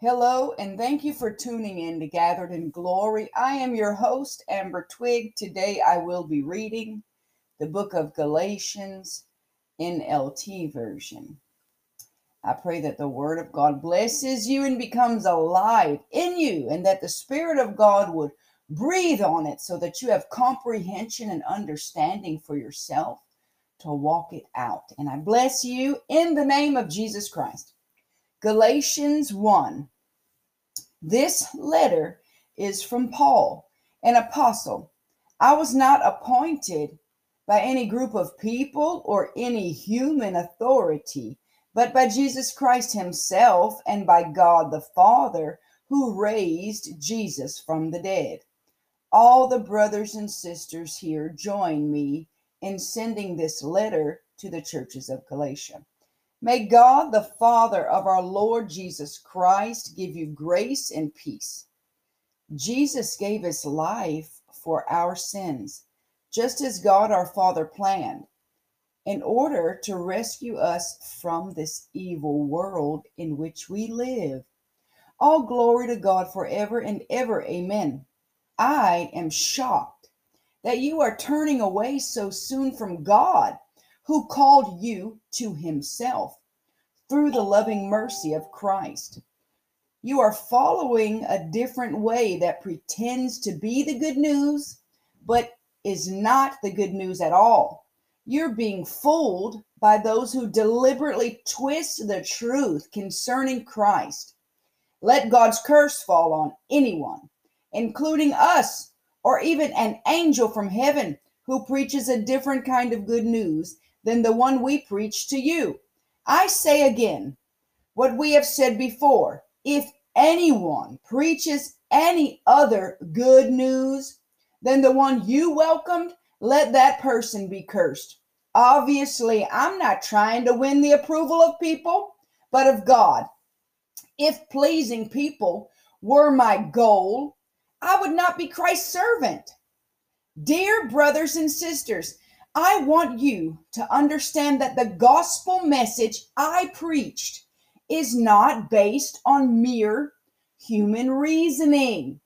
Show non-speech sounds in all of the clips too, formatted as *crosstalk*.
Hello, and thank you for tuning in to Gathered in Glory. I am your host, Amber Twig. Today I will be reading the book of Galatians NLT version. I pray that the Word of God blesses you and becomes alive in you, and that the Spirit of God would breathe on it so that you have comprehension and understanding for yourself to walk it out. And I bless you in the name of Jesus Christ. Galatians 1. This letter is from Paul, an apostle. I was not appointed by any group of people or any human authority, but by Jesus Christ Himself and by God the Father, who raised Jesus from the dead. All the brothers and sisters here join me in sending this letter to the churches of Galatia. May God, the Father of our Lord Jesus Christ, give you grace and peace. Jesus gave his life for our sins, just as God our Father planned, in order to rescue us from this evil world in which we live. All glory to God forever and ever. Amen. I am shocked that you are turning away so soon from God who called you to himself through the loving mercy of Christ. You are following a different way that pretends to be the good news, but is not the good news at all. You're being fooled by those who deliberately twist the truth concerning Christ. Let God's curse fall on anyone, including us, or even an angel from heaven who preaches a different kind of good news than the one we preach to you. I say again what we have said before if anyone preaches any other good news than the one you welcomed, let that person be cursed. Obviously, I'm not trying to win the approval of people, but of God. If pleasing people were my goal, I would not be Christ's servant. Dear brothers and sisters, I want you to understand that the gospel message I preached is not based on mere human reasoning.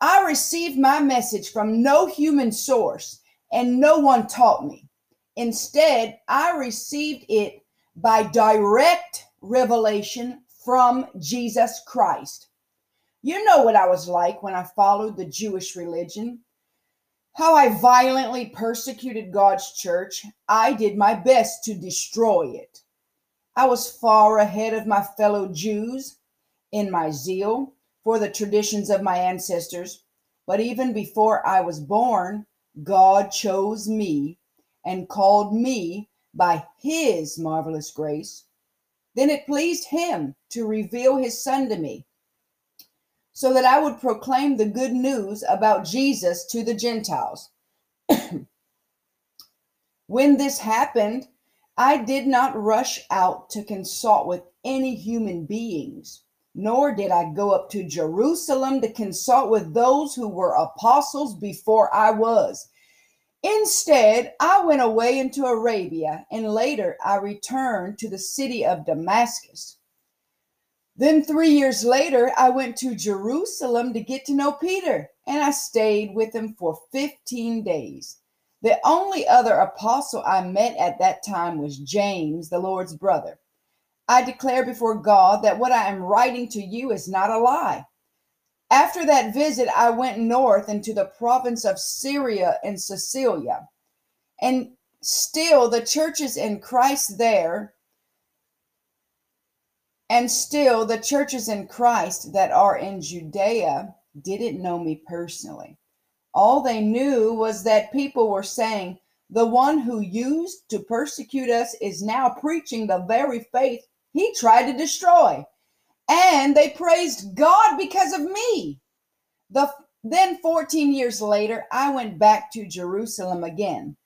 I received my message from no human source and no one taught me. Instead, I received it by direct revelation from Jesus Christ. You know what I was like when I followed the Jewish religion how I violently persecuted God's church, I did my best to destroy it. I was far ahead of my fellow Jews in my zeal for the traditions of my ancestors, but even before I was born, God chose me and called me by his marvelous grace. Then it pleased him to reveal his son to me so that I would proclaim the good news about Jesus to the Gentiles. *clears throat* when this happened, I did not rush out to consult with any human beings, nor did I go up to Jerusalem to consult with those who were apostles before I was. Instead, I went away into Arabia, and later I returned to the city of Damascus. Then, three years later, I went to Jerusalem to get to know Peter, and I stayed with him for 15 days. The only other apostle I met at that time was James, the Lord's brother. I declare before God that what I am writing to you is not a lie. After that visit, I went north into the province of Syria and Cilicia. And still, the churches in Christ there and still, the churches in Christ that are in Judea didn't know me personally. All they knew was that people were saying, the one who used to persecute us is now preaching the very faith he tried to destroy. And they praised God because of me. The, then, 14 years later, I went back to Jerusalem again.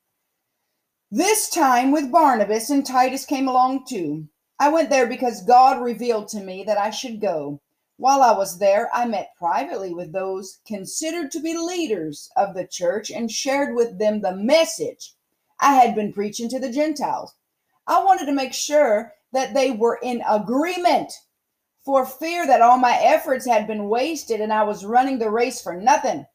This time with Barnabas, and Titus came along too. I went there because God revealed to me that I should go. While I was there, I met privately with those considered to be leaders of the church and shared with them the message I had been preaching to the Gentiles. I wanted to make sure that they were in agreement. for fear that all my efforts had been wasted and I was running the race for nothing.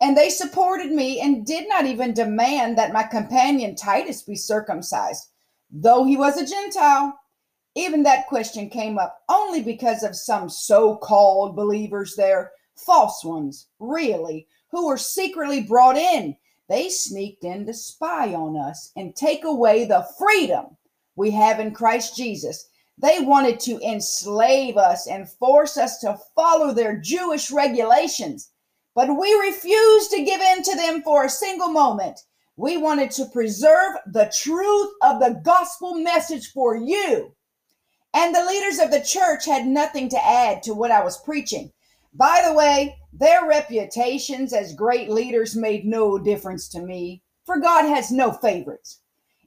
And they supported me and did not even demand that my companion Titus be circumcised, though he was a Gentile. Even that question came up only because of some so called believers there, false ones, really, who were secretly brought in. They sneaked in to spy on us and take away the freedom we have in Christ Jesus. They wanted to enslave us and force us to follow their Jewish regulations. But we refused to give in to them for a single moment. We wanted to preserve the truth of the gospel message for you. And the leaders of the church had nothing to add to what I was preaching. By the way, their reputations as great leaders made no difference to me, for God has no favorites.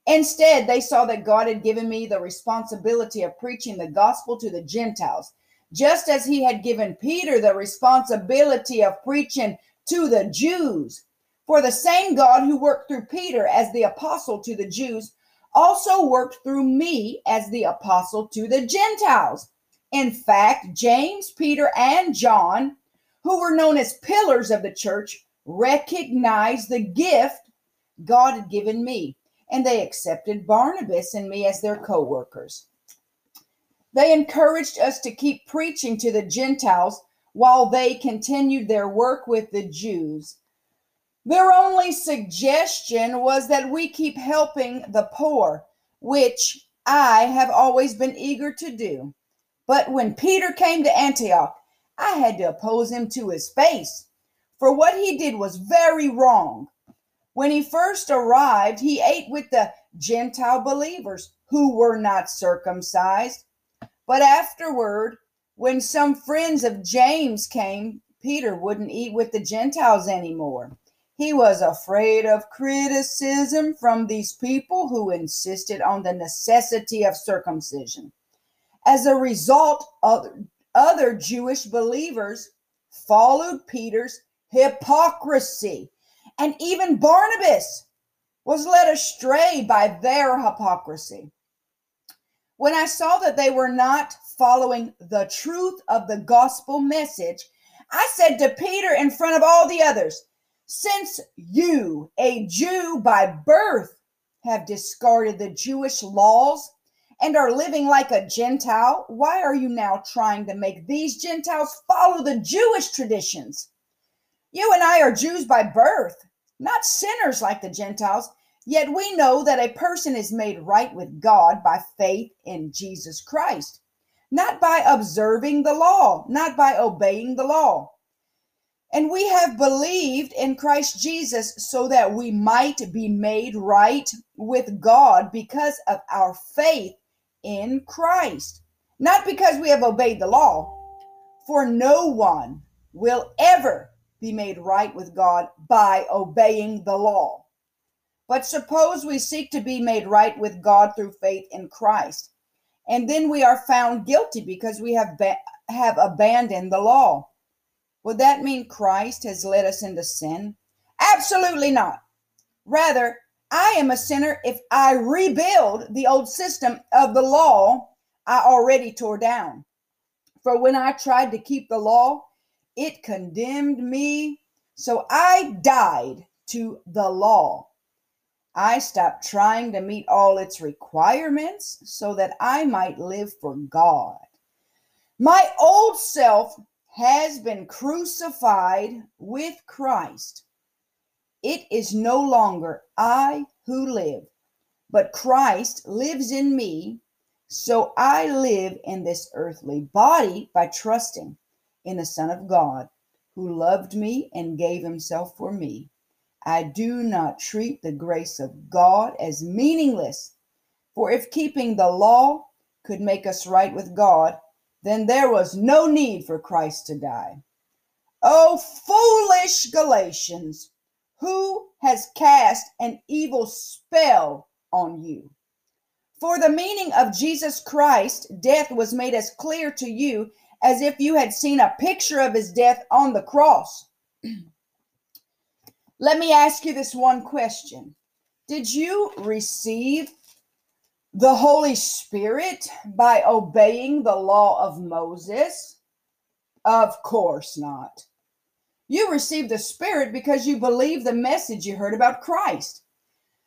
Instead, they saw that God had given me the responsibility of preaching the gospel to the Gentiles just as he had given Peter the responsibility of preaching to the Jews. For the same God who worked through Peter as the apostle to the Jews also worked through me as the apostle to the Gentiles. In fact, James, Peter, and John, who were known as pillars of the church, recognized the gift God had given me, and they accepted Barnabas and me as their co workers. They encouraged us to keep preaching to the Gentiles while they continued their work with the Jews. Their only suggestion was that we keep helping the poor, which I have always been eager to do. But when Peter came to Antioch, I had to oppose him to his face, for what he did was very wrong. When he first arrived, he ate with the Gentile believers who were not circumcised but afterward, when some friends of James came, Peter wouldn't eat with the Gentiles anymore. He was afraid of criticism from these people who insisted on the necessity of circumcision. As a result, other, Jewish believers followed Peter's hypocrisy, and even Barnabas was led astray by their hypocrisy. When I saw that they were not following the truth of the gospel message, I said to Peter in front of all the others, Since you, a Jew by birth, have discarded the Jewish laws and are living like a Gentile, why are you now trying to make these Gentiles follow the Jewish traditions? You and I are Jews by birth, not sinners like the Gentiles. Yet we know that a person is made right with God by faith in Jesus Christ, not by observing the law, not by obeying the law. And we have believed in Christ Jesus so that we might be made right with God because of our faith in Christ, not because we have obeyed the law. For no one will ever be made right with God by obeying the law. But suppose we seek to be made right with God through faith in Christ, and then we are found guilty because we have have abandoned the law. Would that mean Christ has led us into sin? Absolutely not. Rather, I am a sinner if I rebuild the old system of the law I already tore down. For when I tried to keep the law, it condemned me. So I died to the law. I stopped trying to meet all its requirements so that I might live for God. My old self has been crucified with Christ. It is no longer I who live, but Christ lives in me. So I live in this earthly body by trusting in the Son of God who loved me and gave himself for me. I do not treat the grace of God as meaningless. For if keeping the law could make us right with God, then there was no need for Christ to die. Oh, foolish Galatians, who has cast an evil spell on you? For the meaning of Jesus Christ, death was made as clear to you as if you had seen a picture of his death on the cross. *clears throat* Let me ask you this one question Did you receive the Holy Spirit by obeying the law of Moses? Of course not. You received the Spirit because you believe the message you heard about Christ.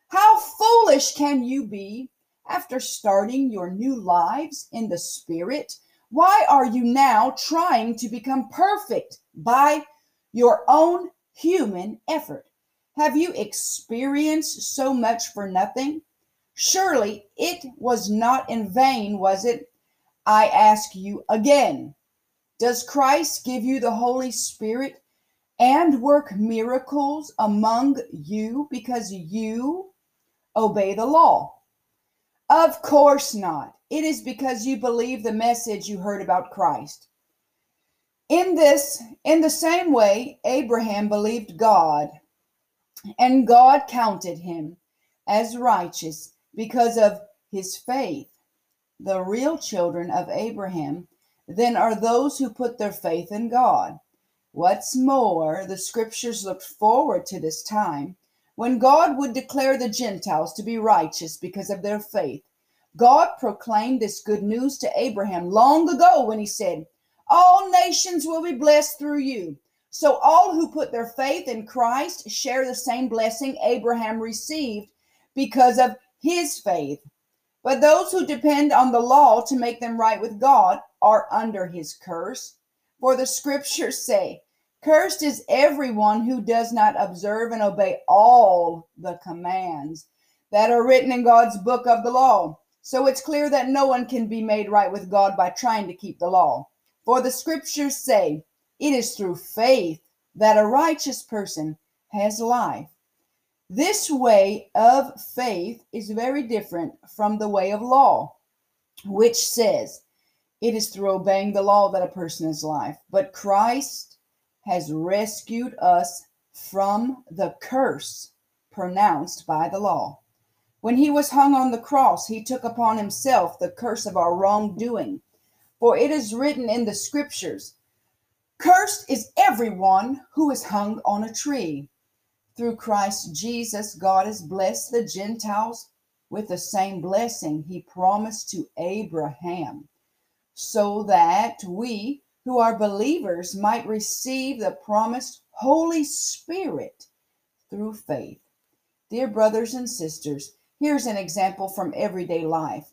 How foolish can you be after starting your new lives in the Spirit? Why are you now trying to become perfect by your own human effort? Have you experienced so much for nothing? Surely it was not in vain, was it? I ask you again. Does Christ give you the Holy Spirit and work miracles among you because you obey the law? Of course not. It is because you believe the message you heard about Christ. In this, in the same way, Abraham believed God, and God counted him as righteous because of his faith. The real children of Abraham then are those who put their faith in God. What's more, the scriptures looked forward to this time when God would declare the Gentiles to be righteous because of their faith. God proclaimed this good news to Abraham long ago when he said, All nations will be blessed through you. So all who put their faith in Christ share the same blessing Abraham received because of his faith. But those who depend on the law to make them right with God are under his curse. For the scriptures say, Cursed is everyone who does not observe and obey all the commands that are written in God's book of the law. So it's clear that no one can be made right with God by trying to keep the law. For the scriptures say, It is through faith that a righteous person has life. This way of faith is very different from the way of law, which says it is through obeying the law that a person is life. But Christ has rescued us from the curse pronounced by the law. When he was hung on the cross, he took upon himself the curse of our wrongdoing. For it is written in the scriptures Cursed is everyone who is hung on a tree through Christ Jesus, God has blessed the Gentiles with the same blessing he promised to Abraham, so that we who are believers might receive the promised Holy Spirit through faith. Dear brothers and sisters, here's an example from everyday life.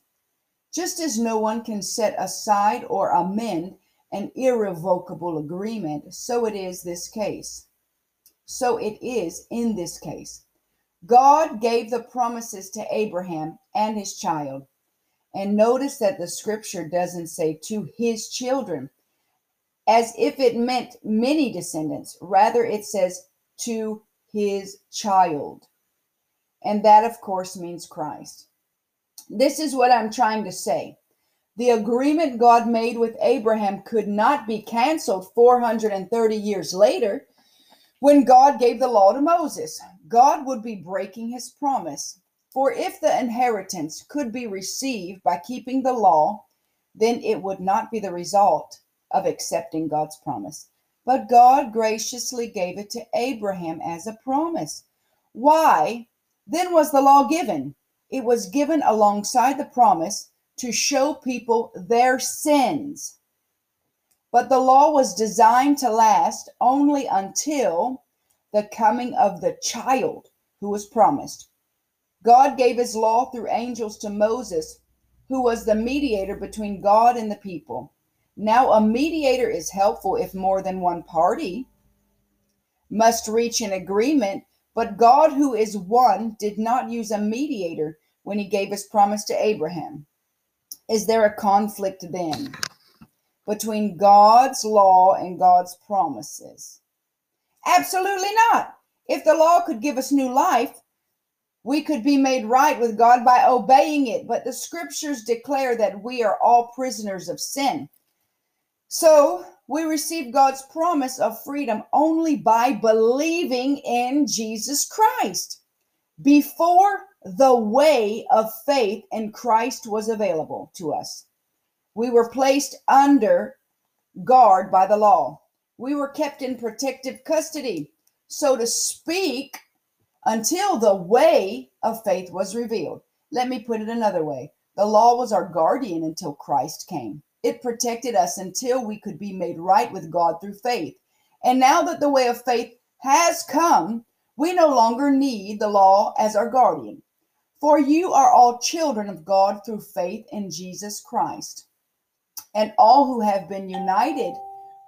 Just as no one can set aside or amend an irrevocable agreement, so it is this case. So it is in this case. God gave the promises to Abraham and his child. And notice that the scripture doesn't say to his children, as if it meant many descendants. Rather, it says to his child. And that, of course, means Christ. This is what I'm trying to say. The agreement God made with Abraham could not be canceled 430 years later when God gave the law to Moses, God would be breaking his promise. For if the inheritance could be received by keeping the law, then it would not be the result of accepting God's promise. But God graciously gave it to Abraham as a promise. Why then was the law given? It was given alongside the promise to show people their sins but the law was designed to last only until the coming of the child who was promised. God gave his law through angels to Moses, who was the mediator between God and the people. Now, a mediator is helpful if more than one party must reach an agreement, but God, who is one, did not use a mediator when he gave his promise to Abraham. Is there a conflict then? Between God's law and God's promises? Absolutely not. If the law could give us new life, we could be made right with God by obeying it. But the scriptures declare that we are all prisoners of sin. So we receive God's promise of freedom only by believing in Jesus Christ. Before the way of faith in Christ was available to us. We were placed under guard by the law. We were kept in protective custody, so to speak, until the way of faith was revealed. Let me put it another way. The law was our guardian until Christ came. It protected us until we could be made right with God through faith. And now that the way of faith has come, we no longer need the law as our guardian. For you are all children of God through faith in Jesus Christ. And all who have been united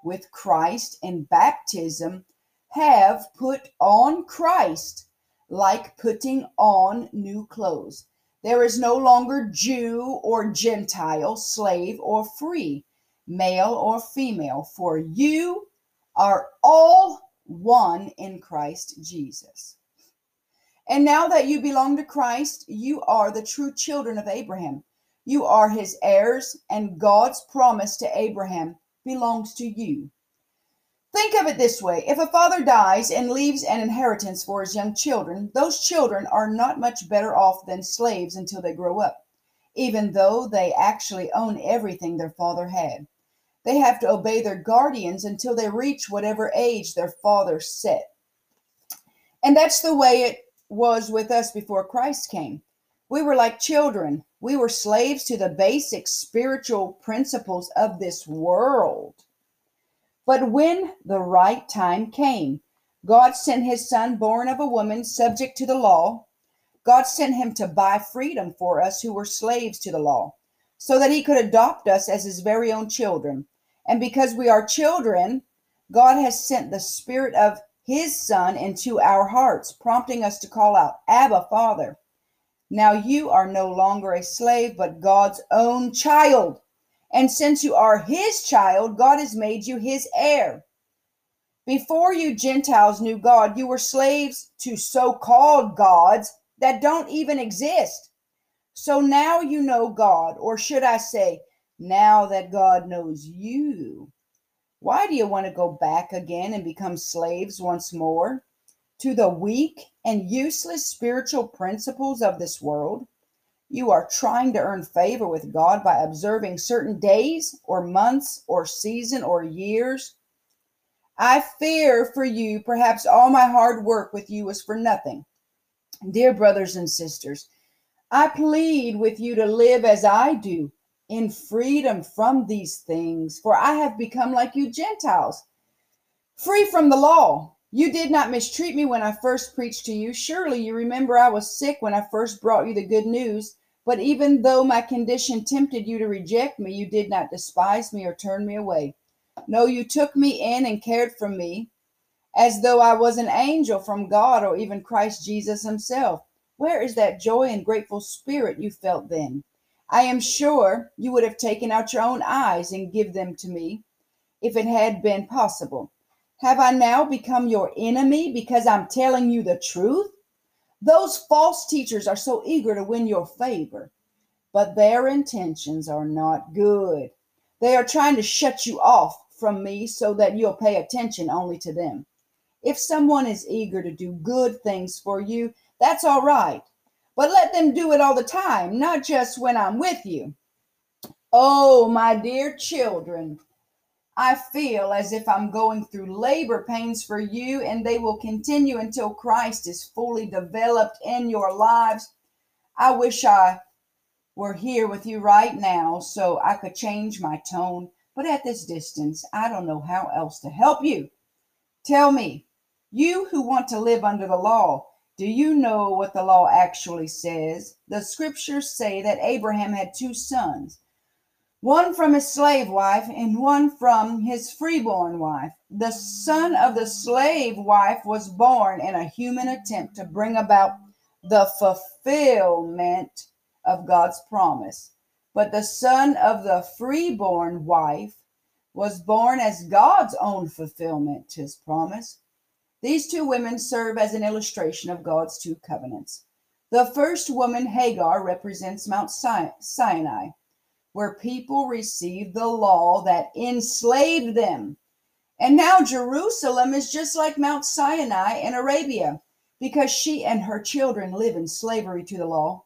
with Christ in baptism have put on Christ, like putting on new clothes. There is no longer Jew or Gentile, slave or free, male or female, for you are all one in Christ Jesus. And now that you belong to Christ, you are the true children of Abraham. You are his heirs, and God's promise to Abraham belongs to you. Think of it this way if a father dies and leaves an inheritance for his young children, those children are not much better off than slaves until they grow up, even though they actually own everything their father had. They have to obey their guardians until they reach whatever age their father set. And that's the way it was with us before Christ came. We were like children. We were slaves to the basic spiritual principles of this world. But when the right time came, God sent his son, born of a woman, subject to the law. God sent him to buy freedom for us who were slaves to the law, so that he could adopt us as his very own children. And because we are children, God has sent the Spirit of his Son into our hearts, prompting us to call out, Abba, Father. Now you are no longer a slave, but God's own child. And since you are his child, God has made you his heir. Before you Gentiles knew God, you were slaves to so called gods that don't even exist. So now you know God, or should I say, now that God knows you. Why do you want to go back again and become slaves once more to the weak and useless spiritual principles of this world? You are trying to earn favor with God by observing certain days or months or season or years. I fear for you, perhaps all my hard work with you was for nothing. Dear brothers and sisters, I plead with you to live as I do, in freedom from these things, for I have become like you Gentiles, free from the law. You did not mistreat me when I first preached to you. Surely you remember I was sick when I first brought you the good news. But even though my condition tempted you to reject me, you did not despise me or turn me away. No, you took me in and cared for me as though I was an angel from God or even Christ Jesus himself. Where is that joy and grateful spirit you felt then? I am sure you would have taken out your own eyes and give them to me if it had been possible. Have I now become your enemy because I'm telling you the truth? Those false teachers are so eager to win your favor, but their intentions are not good. They are trying to shut you off from me so that you'll pay attention only to them. If someone is eager to do good things for you, that's all right. But let them do it all the time, not just when I'm with you. Oh, my dear children, I feel as if I'm going through labor pains for you, and they will continue until Christ is fully developed in your lives. I wish I were here with you right now so I could change my tone, but at this distance, I don't know how else to help you. Tell me, you who want to live under the law, do you know what the law actually says? The scriptures say that Abraham had two sons one from his slave wife and one from his freeborn wife. The son of the slave wife was born in a human attempt to bring about the fulfillment of God's promise. But the son of the freeborn wife was born as God's own fulfillment to his promise. These two women serve as an illustration of God's two covenants. The first woman, Hagar, represents Mount Sinai where people received the law that enslaved them. And now Jerusalem is just like Mount Sinai in Arabia because she and her children live in slavery to the law.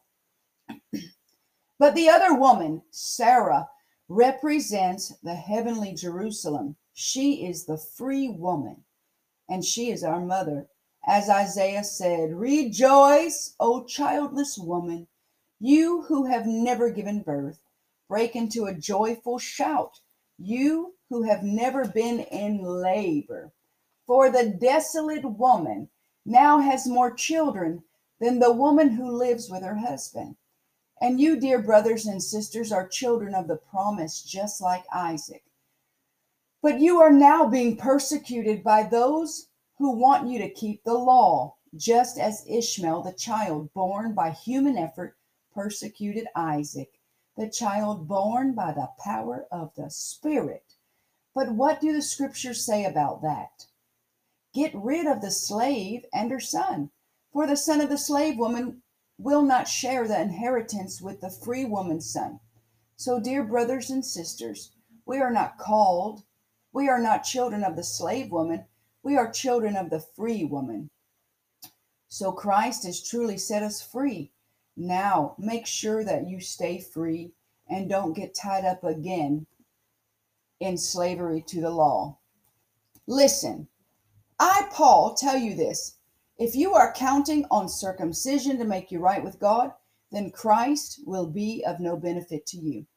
*clears throat* but the other woman, Sarah, represents the heavenly Jerusalem. She is the free woman, and she is our mother. As Isaiah said, Rejoice, O childless woman You who have never given birth, break into a joyful shout. You who have never been in labor. For the desolate woman now has more children than the woman who lives with her husband. And you, dear brothers and sisters, are children of the promise, just like Isaac. But you are now being persecuted by those who want you to keep the law, just as Ishmael, the child born by human effort, persecuted Isaac, the child born by the power of the Spirit. But what do the scriptures say about that? Get rid of the slave and her son, for the son of the slave woman will not share the inheritance with the free woman's son. So, dear brothers and sisters, we are not called, we are not children of the slave woman, we are children of the free woman. So, Christ has truly set us free. Now, make sure that you stay free and don't get tied up again in slavery to the law. Listen, I, Paul, tell you this if you are counting on circumcision to make you right with God, then Christ will be of no benefit to you.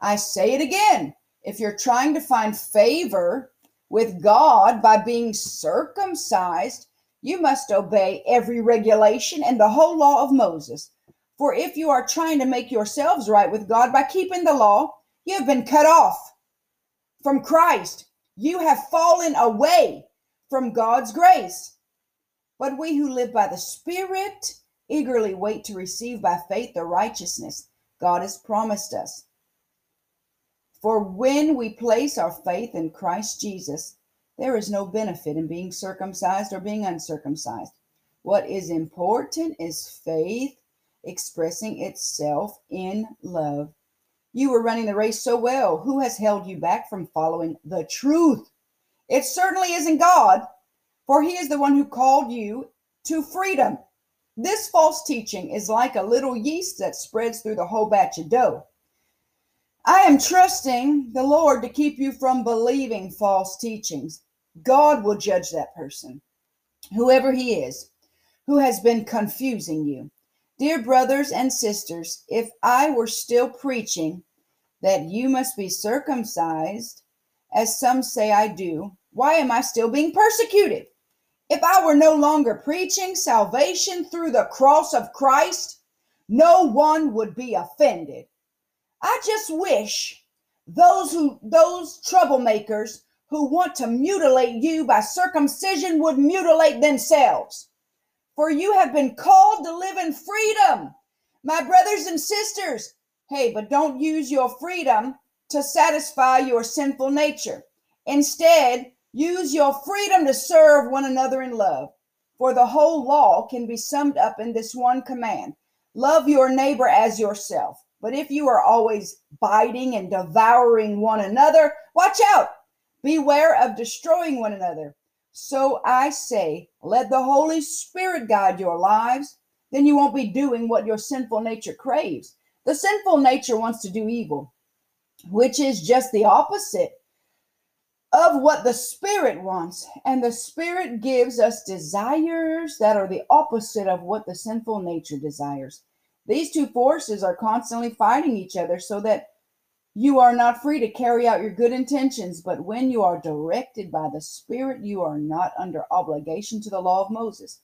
I say it again. If you're trying to find favor with God by being circumcised, you must obey every regulation and the whole law of Moses. For if you are trying to make yourselves right with God by keeping the law, you have been cut off from Christ. You have fallen away from God's grace. But we who live by the Spirit eagerly wait to receive by faith the righteousness God has promised us. For when we place our faith in Christ Jesus, there is no benefit in being circumcised or being uncircumcised. What is important is faith expressing itself in love. You were running the race so well. Who has held you back from following the truth? It certainly isn't God, for he is the one who called you to freedom. This false teaching is like a little yeast that spreads through the whole batch of dough. I am trusting the Lord to keep you from believing false teachings. God will judge that person, whoever he is, who has been confusing you. Dear brothers and sisters, if I were still preaching that you must be circumcised, as some say I do, why am I still being persecuted? If I were no longer preaching salvation through the cross of Christ, no one would be offended. I just wish those who those troublemakers who want to mutilate you by circumcision would mutilate themselves. For you have been called to live in freedom. My brothers and sisters, hey, but don't use your freedom to satisfy your sinful nature. Instead, Use your freedom to serve one another in love. For the whole law can be summed up in this one command love your neighbor as yourself. But if you are always biting and devouring one another, watch out. Beware of destroying one another. So I say, let the Holy Spirit guide your lives. Then you won't be doing what your sinful nature craves. The sinful nature wants to do evil, which is just the opposite of what the Spirit wants. And the Spirit gives us desires that are the opposite of what the sinful nature desires. These two forces are constantly fighting each other so that you are not free to carry out your good intentions. But when you are directed by the Spirit, you are not under obligation to the law of Moses.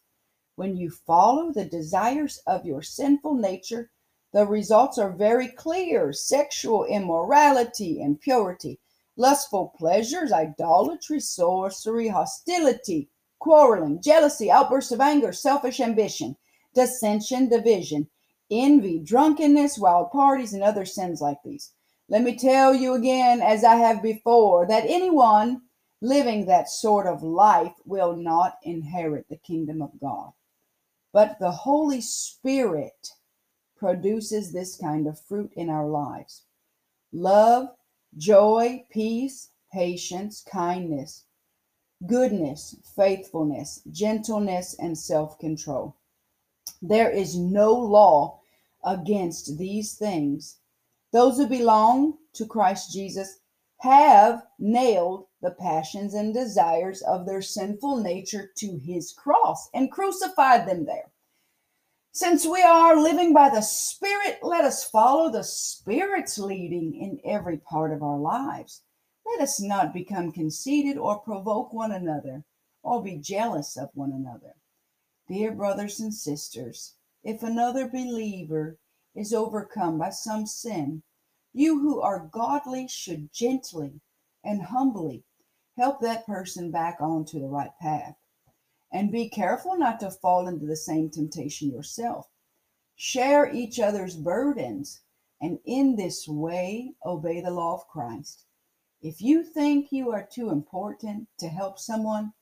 When you follow the desires of your sinful nature, the results are very clear sexual immorality, impurity lustful pleasures, idolatry, sorcery, hostility, quarreling, jealousy, outbursts of anger, selfish ambition, dissension, division, envy, drunkenness, wild parties, and other sins like these. Let me tell you again, as I have before, that anyone living that sort of life will not inherit the kingdom of God. But the Holy Spirit produces this kind of fruit in our lives love, joy, peace, patience, kindness, goodness, faithfulness, gentleness, and self control. There is no law against these things. Those who belong to Christ Jesus have nailed the passions and desires of their sinful nature to his cross and crucified them there. Since we are living by the Spirit, let us follow the Spirit's leading in every part of our lives. Let us not become conceited or provoke one another or be jealous of one another. Dear brothers and sisters, if another believer is overcome by some sin, you who are godly should gently and humbly help that person back onto the right path. And be careful not to fall into the same temptation yourself. Share each other's burdens, and in this way obey the law of Christ. If you think you are too important to help someone,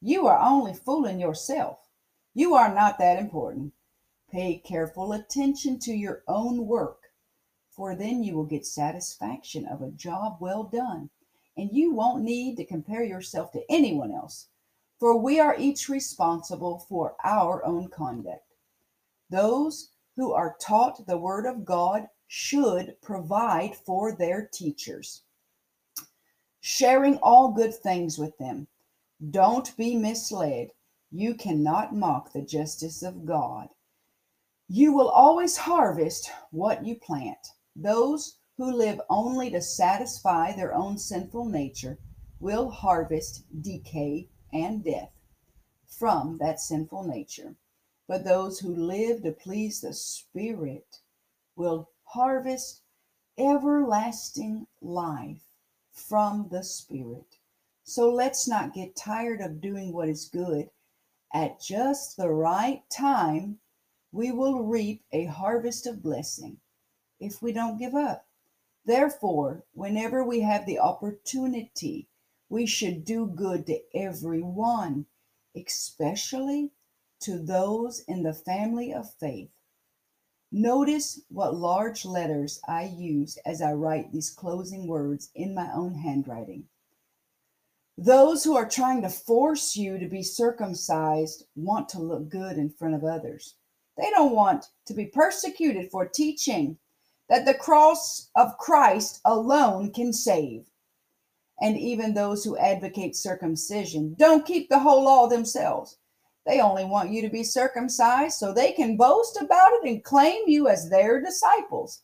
you are only fooling yourself. You are not that important. Pay careful attention to your own work, for then you will get satisfaction of a job well done, and you won't need to compare yourself to anyone else for we are each responsible for our own conduct. Those who are taught the Word of God should provide for their teachers, sharing all good things with them. Don't be misled. You cannot mock the justice of God. You will always harvest what you plant. Those who live only to satisfy their own sinful nature will harvest decay and death from that sinful nature. But those who live to please the Spirit will harvest everlasting life from the Spirit. So let's not get tired of doing what is good. At just the right time, we will reap a harvest of blessing if we don't give up. Therefore, whenever we have the opportunity we should do good to everyone, especially to those in the family of faith. Notice what large letters I use as I write these closing words in my own handwriting. Those who are trying to force you to be circumcised want to look good in front of others. They don't want to be persecuted for teaching that the cross of Christ alone can save and even those who advocate circumcision don't keep the whole law themselves. They only want you to be circumcised so they can boast about it and claim you as their disciples.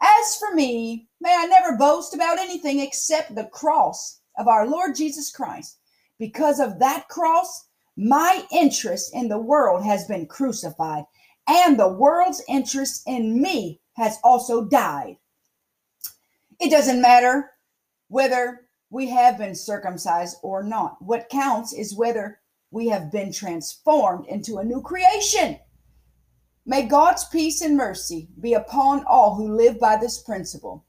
As for me, may I never boast about anything except the cross of our Lord Jesus Christ. Because of that cross, my interest in the world has been crucified, and the world's interest in me has also died. It doesn't matter whether we have been circumcised or not. What counts is whether we have been transformed into a new creation. May God's peace and mercy be upon all who live by this principle.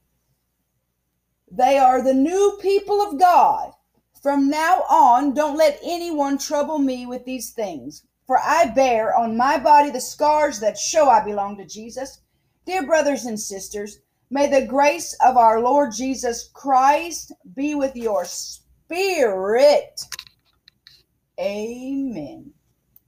They are the new people of God. From now on, don't let anyone trouble me with these things, for I bear on my body the scars that show I belong to Jesus. Dear brothers and sisters, May the grace of our Lord Jesus Christ be with your spirit. Amen.